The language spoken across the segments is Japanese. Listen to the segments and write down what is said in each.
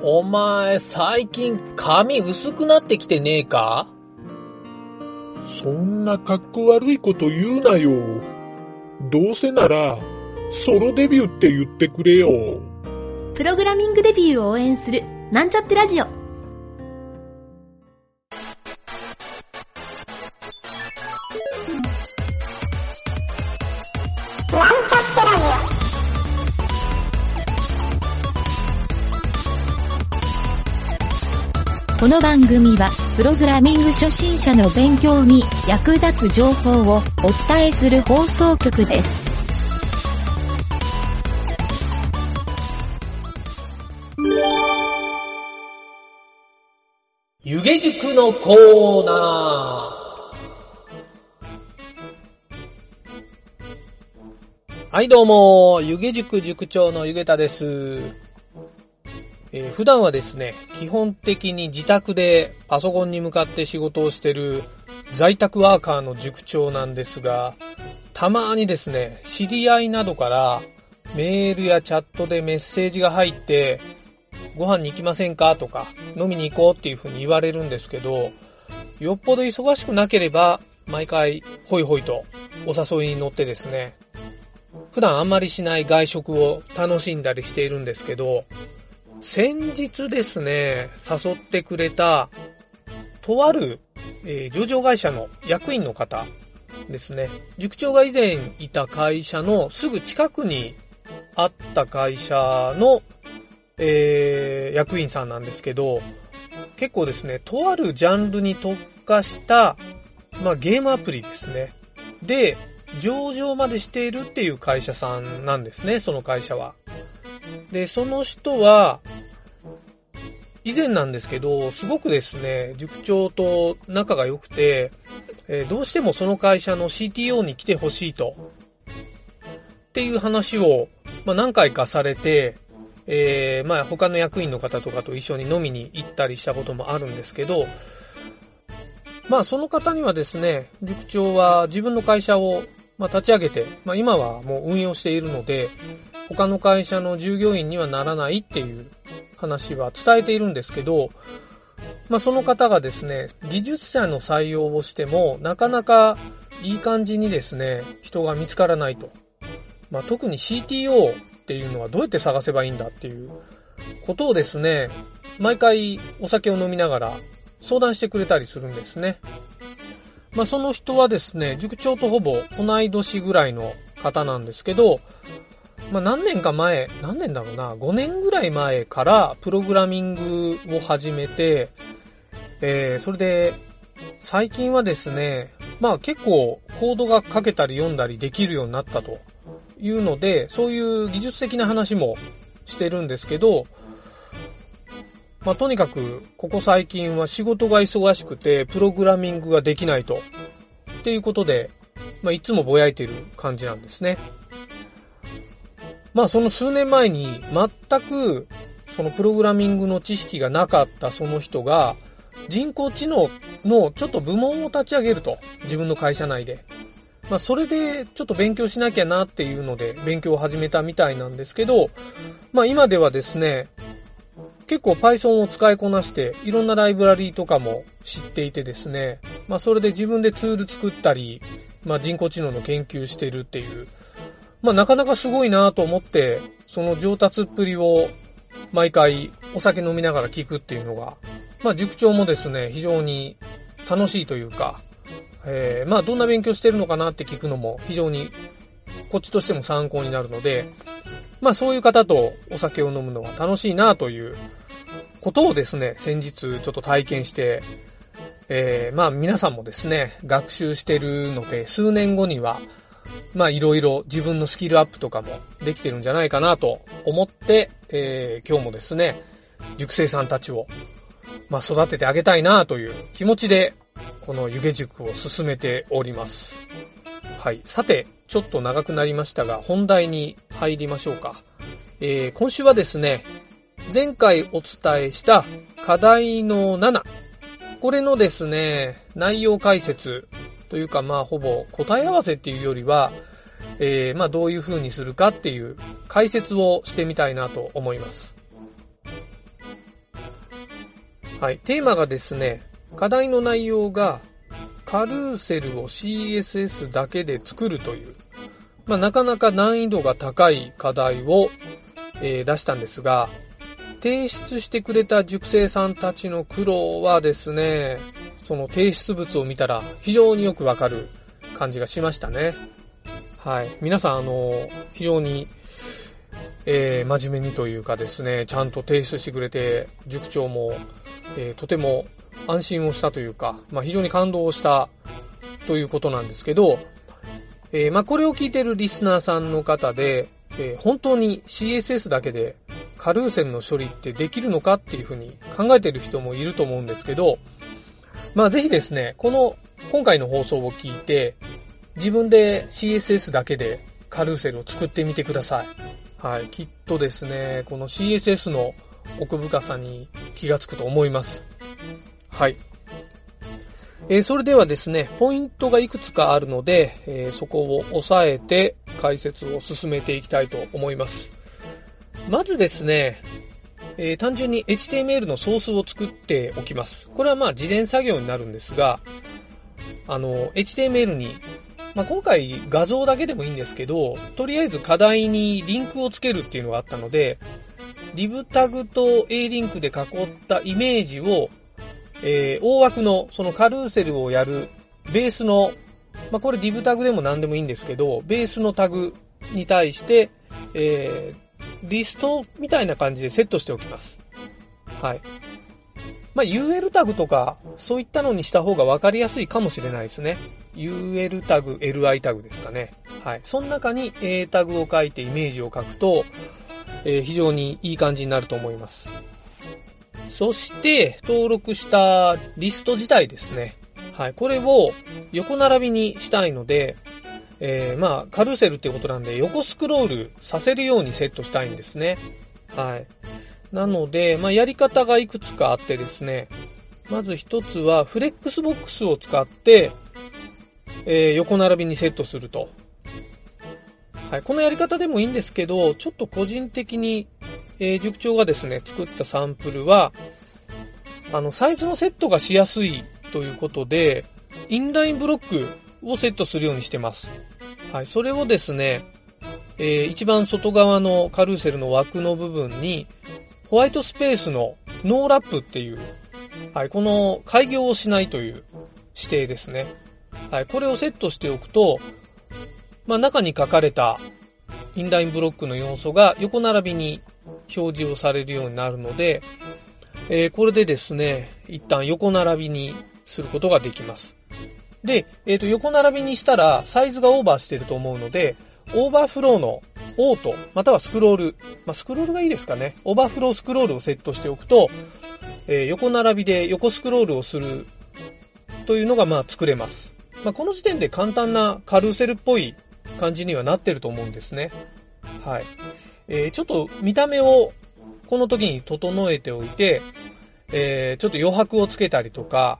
お前、最近髪薄くなってきてねえか？そんな格好悪いこと言うなよ。どうせなら、ソロデビューって言ってくれよ。プログラミングデビューを応援する、なんちゃってラジオ。この番組は、プログラミング初心者の勉強に役立つ情報をお伝えする放送局です。湯気塾のコーナー。はい、どうも、湯気塾塾長の湯気田です。えー普段はですね、基本的に自宅でパソコンに向かって仕事をしてる在宅ワーカーの塾長なんですが、たまにですね、知り合いなどからメールやチャットでメッセージが入って、ご飯に行きませんかとか、飲みに行こうっていう風に言われるんですけど、よっぽど忙しくなければ、毎回、ホイホイとお誘いに乗ってですね、普段あんまりしない外食を楽しんだりしているんですけど、先日ですね、誘ってくれた、とある、えー上場会社の役員の方ですね。塾長が以前いた会社のすぐ近くにあった会社の、えー役員さんなんですけど、結構ですね、とあるジャンルに特化した、まあ、ゲームアプリですね。で、上場までしているっていう会社さんなんですね、その会社は。で、その人は、以前なんですけど、すごくですね、塾長と仲が良くて、えーどうしてもその会社の CTO に来てほしいと。っていう話を、まあ、何回かされて、えーまあ他の役員の方とかと一緒に飲みに行ったりしたこともあるんですけど、まあその方にはですね、塾長は自分の会社を、まあ、立ち上げて、まあ今はもう運用しているので、他の会社の従業員にはならないっていう話は伝えているんですけど、まあその方がですね、技術者の採用をしても、なかなかいい感じにですね、人が見つからないと。まあ特に CTO っていうのはどうやって探せばいいんだっていうことをですね、毎回お酒を飲みながら相談してくれたりするんですね。まあその人はですね、塾長とほぼ同い年ぐらいの方なんですけど、まあ何年か前、何年だろうな、5年ぐらい前からプログラミングを始めて、えー、それで最近はですね、まあ結構コードが書けたり読んだりできるようになったというので、そういう技術的な話もしてるんですけど、まあとにかくここ最近は仕事が忙しくてプログラミングができないと。っていうことで、まあいつもぼやいてる感じなんですね。まあその数年前に全くそのプログラミングの知識がなかったその人が人工知能のちょっと部門を立ち上げると。自分の会社内で。まあそれでちょっと勉強しなきゃなっていうので勉強を始めたみたいなんですけど、まあ今ではですね、結構 Python を使いこなしていろんなライブラリーとかも知っていてですね、まあそれで自分でツール作ったり、まあ人工知能の研究してるっていう、まあなかなかすごいなと思って、その上達っぷりを毎回お酒飲みながら聞くっていうのが、まあ塾長もですね、非常に楽しいというか、えーまあどんな勉強してるのかなって聞くのも非常にこっちとしても参考になるので、まあそういう方とお酒を飲むのは楽しいなということをですね、先日ちょっと体験して、えーまあ皆さんもですね、学習してるので、数年後には、まあいろいろ自分のスキルアップとかもできてるんじゃないかなと思って、えー今日もですね、塾生さんたちを、まあ育ててあげたいなという気持ちで、この湯気塾を進めております。はい。さて、ちょっと長くなりましたが、本題に入りましょうか。えー今週はですね、前回お伝えした課題の7。これのですね、内容解説というか、まあ、ほぼ答え合わせっていうよりは、えーまあ、どういう風にするかっていう解説をしてみたいなと思います。はい。テーマがですね、課題の内容が、カルーセルを CSS だけで作るという、まあ、なかなか難易度が高い課題を、えー出したんですが、提出してくれた塾生さんたちの苦労はですね、その提出物を見たら非常によくわかる感じがしましたね。はい。皆さん、あの、非常に、えー真面目にというかですね、ちゃんと提出してくれて、塾長も、えーとても安心をしたというか、まあ、非常に感動したということなんですけど、えーまあ、これを聞いてるリスナーさんの方で、えー本当に CSS だけでカルーセルの処理ってできるのかっていうふうに考えてる人もいると思うんですけど、まあぜひですね、この今回の放送を聞いて、自分で CSS だけでカルーセルを作ってみてください。はい。きっとですね、この CSS の奥深さに気がつくと思います。はい。えーそれではですね、ポイントがいくつかあるので、えーそこを押さえて解説を進めていきたいと思います。まずですね、えー単純に HTML のソースを作っておきます。これはまあ事前作業になるんですが、あの、HTML に、まあ、今回画像だけでもいいんですけど、とりあえず課題にリンクをつけるっていうのがあったので、div タグと A リンクで囲ったイメージを、えー大枠のそのカルーセルをやるベースの、まあ、これ div タグでも何でもいいんですけど、ベースのタグに対して、えーリストみたいな感じでセットしておきます。はい。まあ、UL タグとか、そういったのにした方が分かりやすいかもしれないですね。UL タグ、LI タグですかね。はい。その中に A タグを書いてイメージを書くと、えー非常にいい感じになると思います。そして、登録したリスト自体ですね。はい。これを横並びにしたいので、えーまあ、カルーセルってことなんで、横スクロールさせるようにセットしたいんですね。はい。なので、まあ、やり方がいくつかあってですね、まず一つは、フレックスボックスを使って、えー横並びにセットすると。はい。このやり方でもいいんですけど、ちょっと個人的に、えー塾長がですね、作ったサンプルは、あの、サイズのセットがしやすいということで、 inline-block をセットするようにしてます。はい。それをですね、えー一番外側のカルーセルの枠の部分に、ホワイトスペースのノーラップっていう、はい、この開業をしないという指定ですね。はい、これをセットしておくと、まあ中に書かれたインラインブロックの要素が横並びに表示をされるようになるので、えーこれでですね、一旦横並びにすることができます。で、えっ、と、横並びにしたらサイズがオーバーしてると思うので、 overflow の auto、またはスクロール、まあ、スクロールがいいですかね。 overflow scroll をセットしておくと、えー横並びで横スクロールをするというのがまあ作れます。まあ、この時点で簡単なカルーセルっぽい感じにはなってると思うんですね。はい。えーちょっと見た目をこの時に整えておいて、えーちょっと余白をつけたりとか、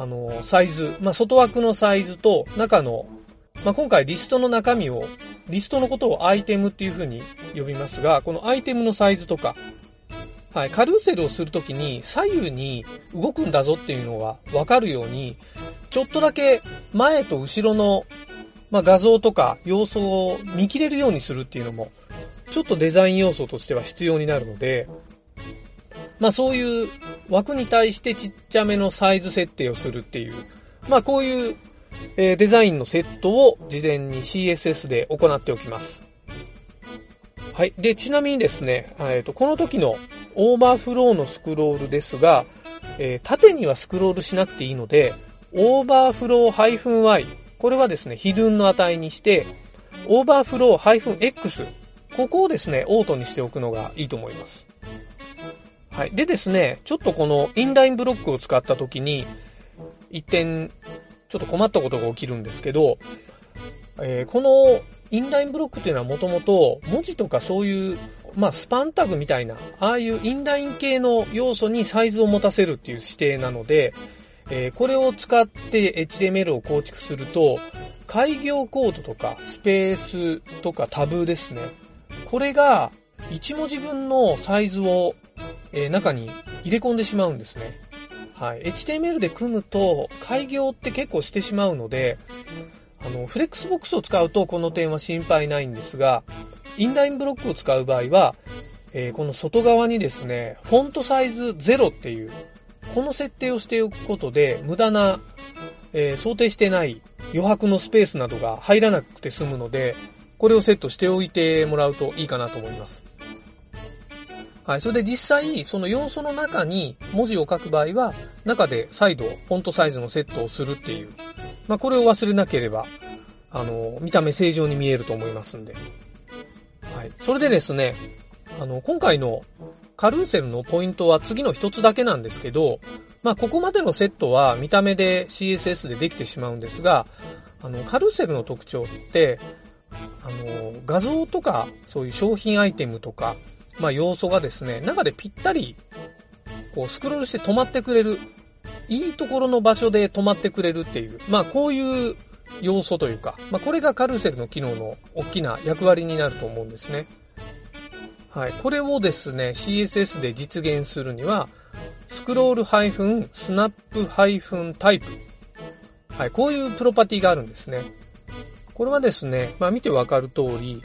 あの、サイズ、まあ、外枠のサイズと中の、まあ、今回リストの中身を、リストのことをアイテムっていう風に呼びますが、このアイテムのサイズとか、はい、カルーセルをするときに左右に動くんだぞっていうのがわかるように、ちょっとだけ前と後ろの、まあ、画像とか要素を見切れるようにするっていうのも、ちょっとデザイン要素としては必要になるので、まあそういう枠に対してちっちゃめのサイズ設定をするっていう、まあこういう、えデザインのセットを事前に CSS で行っておきます。はい。で、ちなみにですね、えっと、この時の overflow のスクロールですが、えー縦にはスクロールしなくていいので、オーバーフロー -y、これはですね、 hidden の値にして、 overflow-x、ここをですね、オートにしておくのがいいと思います。はい。でですね、ちょっとこの inline-block を使った時に、一点、ちょっと困ったことが起きるんですけど、えーこの inline-block っていうのはもともと文字とかそういう、まあ span タグみたいな、ああいうインライン系の要素にサイズを持たせるっていう指定なので、えーこれを使って HTML を構築すると、改行コードとかスペースとかタブですね。これが1文字分のサイズを、えー中に入れ込んでしまうんですね。はい。HTML で組むと、改行って結構してしまうので、あの、フレックスボックスを使うとこの点は心配ないんですが、 inline-block を使う場合は、えー、この外側にですね、フォントサイズ0っていう、この設定をしておくことで、無駄な、えー、想定してない余白のスペースなどが入らなくて済むので、これをセットしておいてもらうといいかなと思います。はい。それで実際、その要素の中に文字を書く場合は、中で再度、フォントサイズのセットをするっていう。まあ、これを忘れなければ、あの、見た目正常に見えると思いますんで。はい。それでですね、あの、今回のカルーセルのポイントは次の一つだけなんですけど、まあ、ここまでのセットは見た目で CSS でできてしまうんですが、あの、カルーセルの特徴って、あの、画像とか、そういう商品アイテムとか、まあ、要素がですね、中でぴったり、こう、スクロールして止まってくれる。いいところの場所で止まってくれるっていう。まあ、こういう要素というか、まあ、これがカルセルの機能の大きな役割になると思うんですね。はい。これをですね、CSS で実現するには、スクロールスナップタイプ。はい。こういうプロパティがあるんですね。これはですね、まあ見てわかる通り、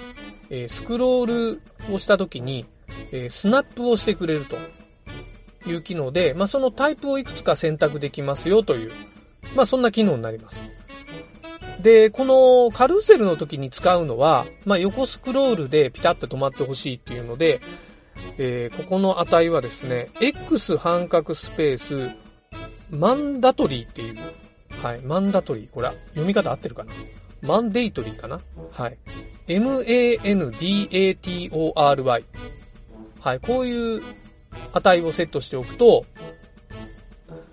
えー、スクロールをしたときに、えー、スナップをしてくれるという機能で、まあ、そのタイプをいくつか選択できますよという、まあ、そんな機能になります。で、このカルーセルの時に使うのは、まあ、横スクロールでピタッと止まってほしいっていうので、えー、ここの値はですね、X 半角スペース、マンダトリーっていう、はい、マンダトリー。これは読み方合ってるかな？マンデイトリーかな？はい。m-a-n-d-a-t-o-r-y。はい、こういう値をセットしておくと、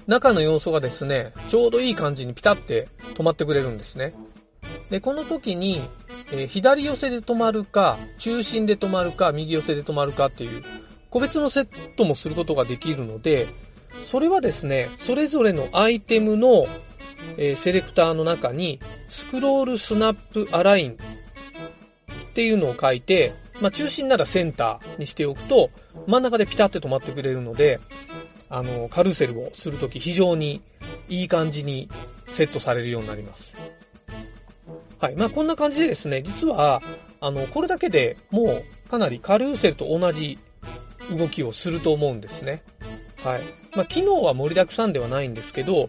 中の要素がですね、ちょうどいい感じにピタって止まってくれるんですね。で、この時に、えー、左寄せで止まるか、中心で止まるか、右寄せで止まるかっていう、個別のセットもすることができるので、それはですね、それぞれのアイテムの、えー、セレクターの中に、スクロールスナップアラインっていうのを書いて、まあ、中心ならセンターにしておくと、真ん中でピタって止まってくれるので、あの、カルーセルをするとき非常にいい感じにセットされるようになります。はい。まあ、こんな感じでですね、実は、あの、これだけでもうかなりカルーセルと同じ動きをすると思うんですね。はい。まあ、機能は盛りだくさんではないんですけど、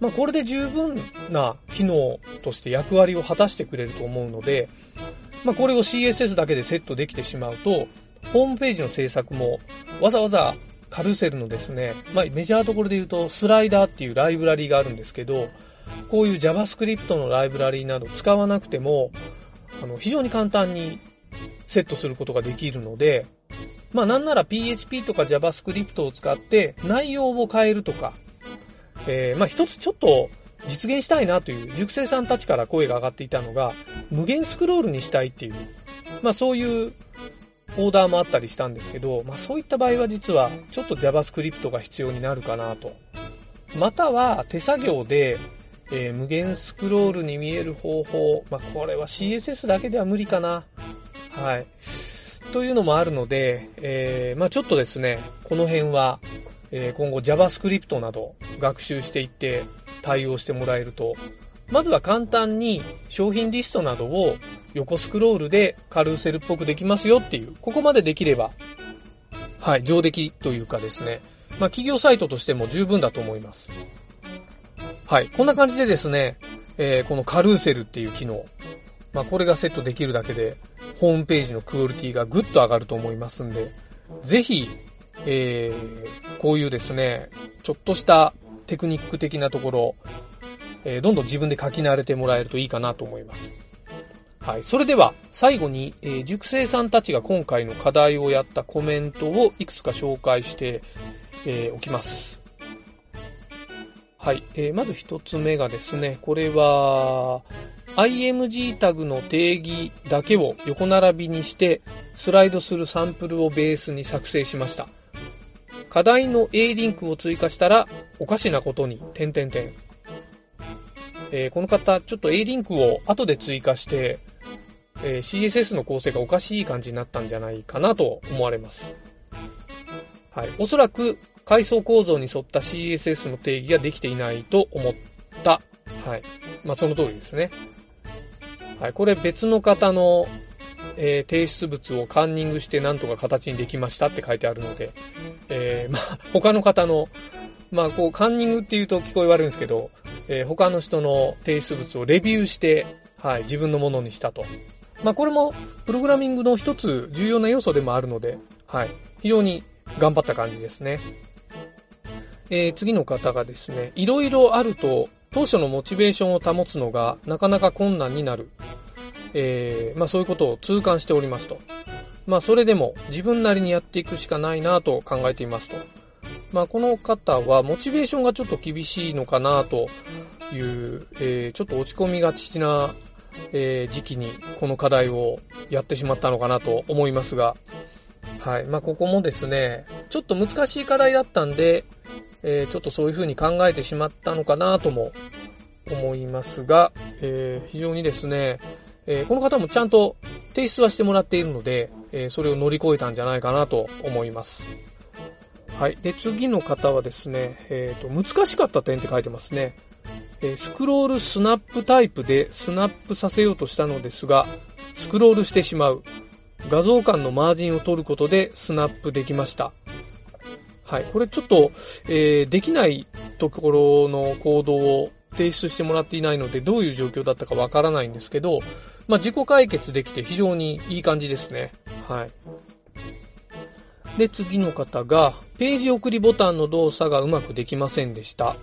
まあ、これで十分な機能として役割を果たしてくれると思うので、まあ、これを CSS だけでセットできてしまうと、ホームページの制作もわざわざカルセルのですね、まあ、メジャーところで言うとスライダーっていうライブラリがあるんですけど、こういう JavaScript のライブラリなど使わなくても、あの、非常に簡単にセットすることができるので、まあなんなら PHP とか JavaScript を使って内容を変えるとか、えー、まあ一つちょっと実現したいなという熟成さんたちから声が上がっていたのが、無限スクロールにしたいっていう、まあそういうオーダーもあったりしたんですけど、まあそういった場合は実はちょっと JavaScript が必要になるかなと。または手作業で、えー、無限スクロールに見える方法、まあこれは CSS だけでは無理かな。はい。というのもあるので、えー、まあちょっとですね、この辺は、え、今後 JavaScript など学習していって対応してもらえるとまずは簡単に商品リストなどを横スクロールでカルーセルっぽくできますよっていう、ここまでできれば、はい、上出来というかですね、まあ企業サイトとしても十分だと思います。はい、こんな感じでですね、え、このカルーセルっていう機能、まあこれがセットできるだけで、ホームページのクオリティがぐっと上がると思いますんで、ぜひ、えー、こういうですね、ちょっとしたテクニック的なところ、えー、どんどん自分で書き慣れてもらえるといいかなと思います。はい。それでは、最後に、えー、熟成さんたちが今回の課題をやったコメントをいくつか紹介して、えー、おきます。はい。えー、まず一つ目がですね、これは、img タグの定義だけを横並びにして、スライドするサンプルをベースに作成しました。課題の A リンクを追加したら、おかしなことに、点々点。えー、この方、ちょっと A リンクを後で追加して、えー、CSS の構成がおかしい感じになったんじゃないかなと思われます。はい。おそらく、階層構造に沿った CSS の定義ができていないと思った。はい。まあ、その通りですね。はい。これ別の方の、えー提出物をカンニングしてなんとか形にできましたって書いてあるので、えーまあ、他の方の、まあ、こう、カンニングっていうと聞こえ悪いんですけど、えー他の人の提出物をレビューして、はい、自分のものにしたと。まあ、これも、プログラミングの一つ重要な要素でもあるので、はい、非常に頑張った感じですね。えー次の方がですね、いろいろあると、当初のモチベーションを保つのがなかなか困難になる。えーまあそういうことを痛感しておりますと。まあそれでも自分なりにやっていくしかないなと考えていますと。まあこの方はモチベーションがちょっと厳しいのかなという、えーちょっと落ち込みがちな、えー時期にこの課題をやってしまったのかなと思いますが、はい。まあここもですね、ちょっと難しい課題だったんで、えーちょっとそういう風に考えてしまったのかなとも思いますが、えー非常にですね、えーこの方もちゃんと提出はしてもらっているので、えーそれを乗り越えたんじゃないかなと思います。はい。で、次の方はですね、えっ、と、難しかった点って書いてますね。えスクロールスナップタイプでスナップさせようとしたのですが、スクロールしてしまう。画像間のマージンを取ることでスナップできました。はい。これちょっと、えーできないところのコードを提出してもらっていないので、どういう状況だったかわからないんですけど、まあ、自己解決できて非常にいい感じですね。はい。で、次の方が、ページ送りボタンの動作がうまくできませんでした。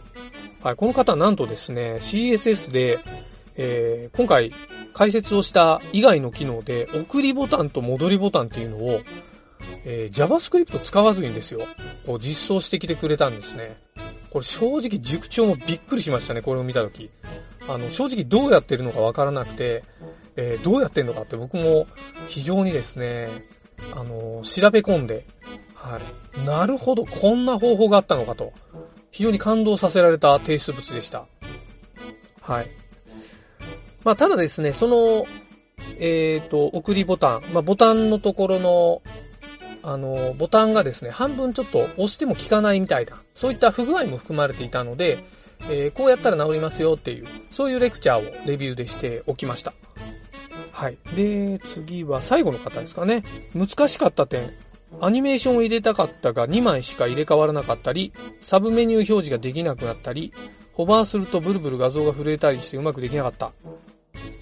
はい。この方なんとですね、CSS で、えー今回解説をした以外の機能で、送りボタンと戻りボタンっていうのを、えー JavaScript 使わずにですよ、こう実装してきてくれたんですね。これ正直塾長もびっくりしましたね、これを見たとき。あの、正直どうやってるのかわからなくて、えーどうやってんのかって僕も非常にですね、あの、調べ込んで、はい。なるほど、こんな方法があったのかと。非常に感動させられた提出物でした。はい。まあ、ただですね、その、えっ、と、送りボタン、まあ、ボタンのところの、あの、ボタンがですね、半分ちょっと押しても効かないみたいな、そういった不具合も含まれていたので、えーこうやったら治りますよっていう、そういうレクチャーをレビューでしておきました。はい。で、次は最後の方ですかね。難しかった点。アニメーションを入れたかったが2枚しか入れ替わらなかったり、サブメニュー表示ができなくなったり、ホバーするとブルブル画像が震えたりしてうまくできなかった。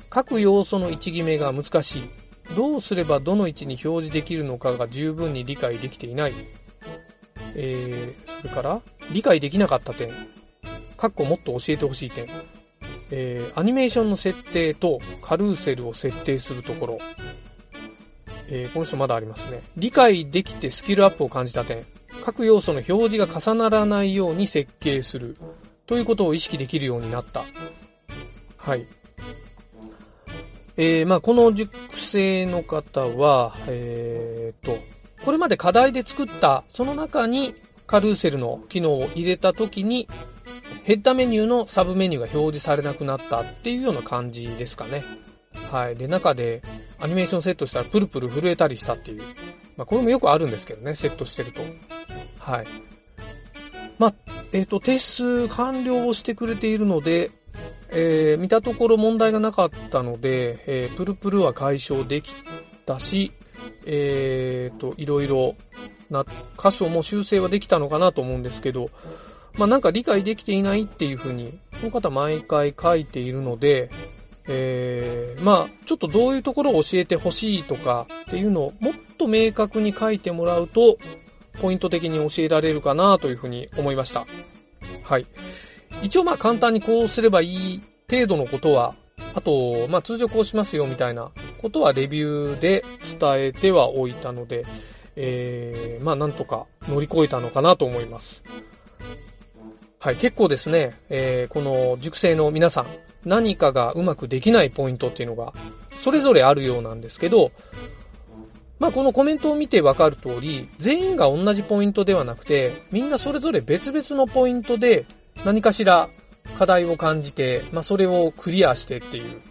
各要素の位置決めが難しい。どうすればどの位置に表示できるのかが十分に理解できていない。えー、それから、理解できなかった点。かっこもっと教えてほしい点。えー、アニメーションの設定とカルーセルを設定するところ。えー、この人まだありますね。理解できてスキルアップを感じた点。各要素の表示が重ならないように設計する。ということを意識できるようになった。はい。えー、まあこの熟成の方は、えー、と、これまで課題で作った、その中にカルーセルの機能を入れたときに、ヘッダメニューのサブメニューが表示されなくなったっていうような感じですかね。はい。で、中でアニメーションセットしたらプルプル震えたりしたっていう。まあ、これもよくあるんですけどね、セットしてると。はい。まあ、えっ、と、提出完了をしてくれているので、えー見たところ問題がなかったので、えープルプルは解消できたし、えっ、と、いろいろな箇所も修正はできたのかなと思うんですけど、まあなんか理解できていないっていうふうに、この方毎回書いているので、えー、まあちょっとどういうところを教えてほしいとかっていうのをもっと明確に書いてもらうと、ポイント的に教えられるかなというふうに思いました。はい。一応まあ簡単にこうすればいい程度のことは、あと、まあ通常こうしますよみたいなことはレビューで伝えてはおいたので、えー、まあなんとか乗り越えたのかなと思います。はい、結構ですね、えーこの熟成の皆さん、何かがうまくできないポイントっていうのが、それぞれあるようなんですけど、まあこのコメントを見てわかる通り、全員が同じポイントではなくて、みんなそれぞれ別々のポイントで何かしら課題を感じて、まあそれをクリアしてっていう。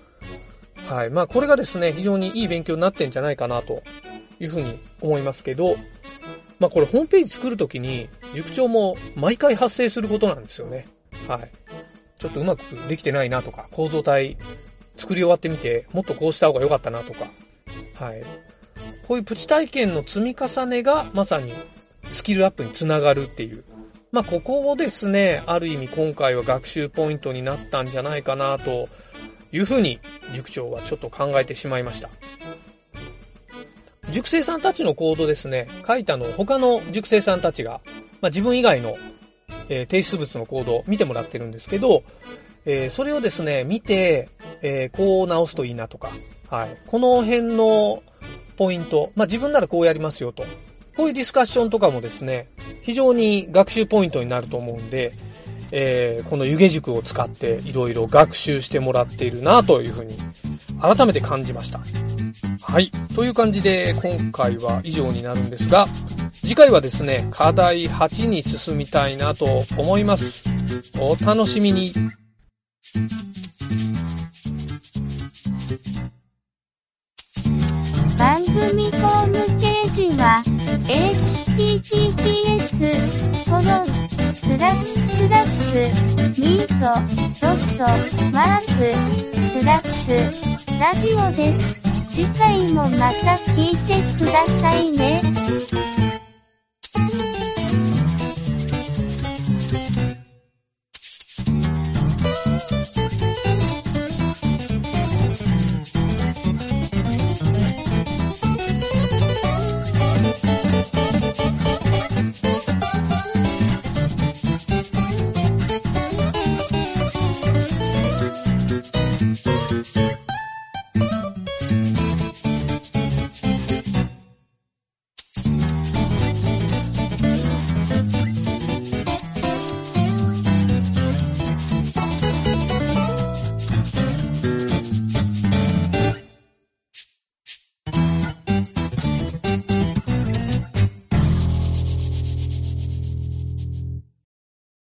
はい。まあこれがですね、非常にいい勉強になってんじゃないかなというふうに思いますけど、まあこれホームページ作るときに、塾長も毎回発生することなんですよね。はい。ちょっとうまくできてないなとか、構造体作り終わってみて、もっとこうした方が良かったなとか、はい。こういうプチ体験の積み重ねがまさにスキルアップにつながるっていう。まあ、ここをですね、ある意味今回は学習ポイントになったんじゃないかなというふうに塾長はちょっと考えてしまいました。塾生さんたちのコードですね、書いたのを他の塾生さんたちが、まあ、自分以外の、えー、提出物のコードを見てもらってるんですけど、えー、それをですね、見て、えー、こう直すといいなとか、はい。この辺のポイント、まあ、自分ならこうやりますよと。こういうディスカッションとかもですね、非常に学習ポイントになると思うんで、えー、この湯気塾を使っていろいろ学習してもらっているなというふうに改めて感じました。はい。という感じで今回は以上になるんですが、次回はですね、課題8に進みたいなと思います。お楽しみに。番組ホームページは https コロンスラッシュスラッシュミートドットマークスラッシュラジオです。次回もまた聞いてくださいね。